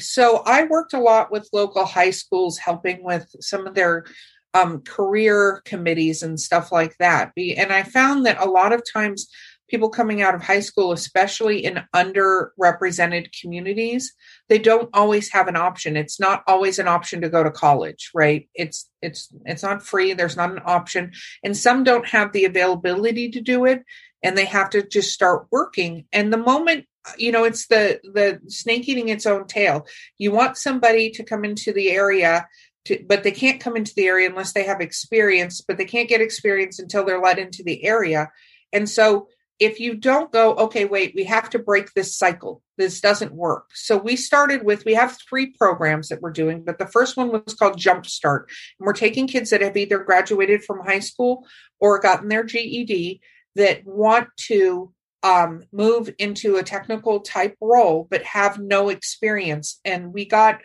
So I worked a lot with local high schools, helping with some of their um, career committees and stuff like that. And I found that a lot of times people coming out of high school, especially in underrepresented communities, they don't always have an option. It's not always an option to go to college, right? It's it's it's not free. There's not an option, and some don't have the availability to do it, and they have to just start working. And the moment Uh, you know, it's the the snake eating its own tail. You want somebody to come into the area to, but they can't come into the area unless they have experience, but they can't get experience until they're let into the area. And so if you don't go, okay, wait, we have to break this cycle. This doesn't work. So we started with, we have three programs that we're doing, but the first one was called Jumpstart. And we're taking kids that have either graduated from high school or gotten their GED that want to um, move into a technical type role, but have no experience. And we got,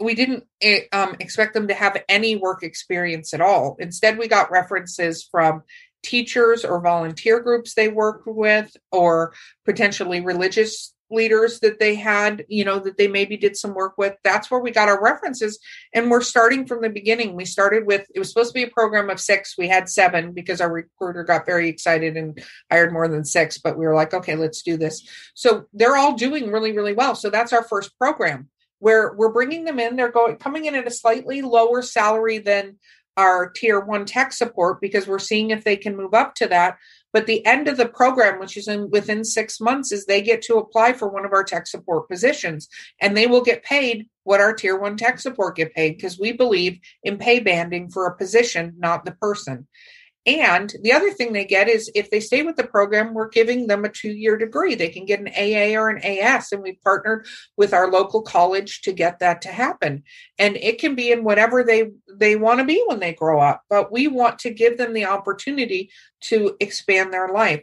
we didn't eh, um, expect them to have any work experience at all. Instead, we got references from teachers or volunteer groups they worked with or potentially religious leaders that they had you know that they maybe did some work with. That's where we got our references and we're starting from the beginning. We started with it was supposed to be a program of six. We had seven because our recruiter got very excited and hired more than six but we were like okay let's do this. So they're all doing really really well. So that's our first program where we're bringing them in. They're going coming in at a slightly lower salary than our tier one tech support because we're seeing if they can move up to that. But the end of the program, which is in within six months, is they get to apply for one of our tech support positions and they will get paid what our tier one tech support get paid because we believe in pay banding for a position, not the person. And the other thing they get is if they stay with the program, we're giving them a two year degree. They can get an AA or an AS, and we've partnered with our local college to get that to happen. And it can be in whatever they they want to be when they grow up. But we want to give them the opportunity to expand their life.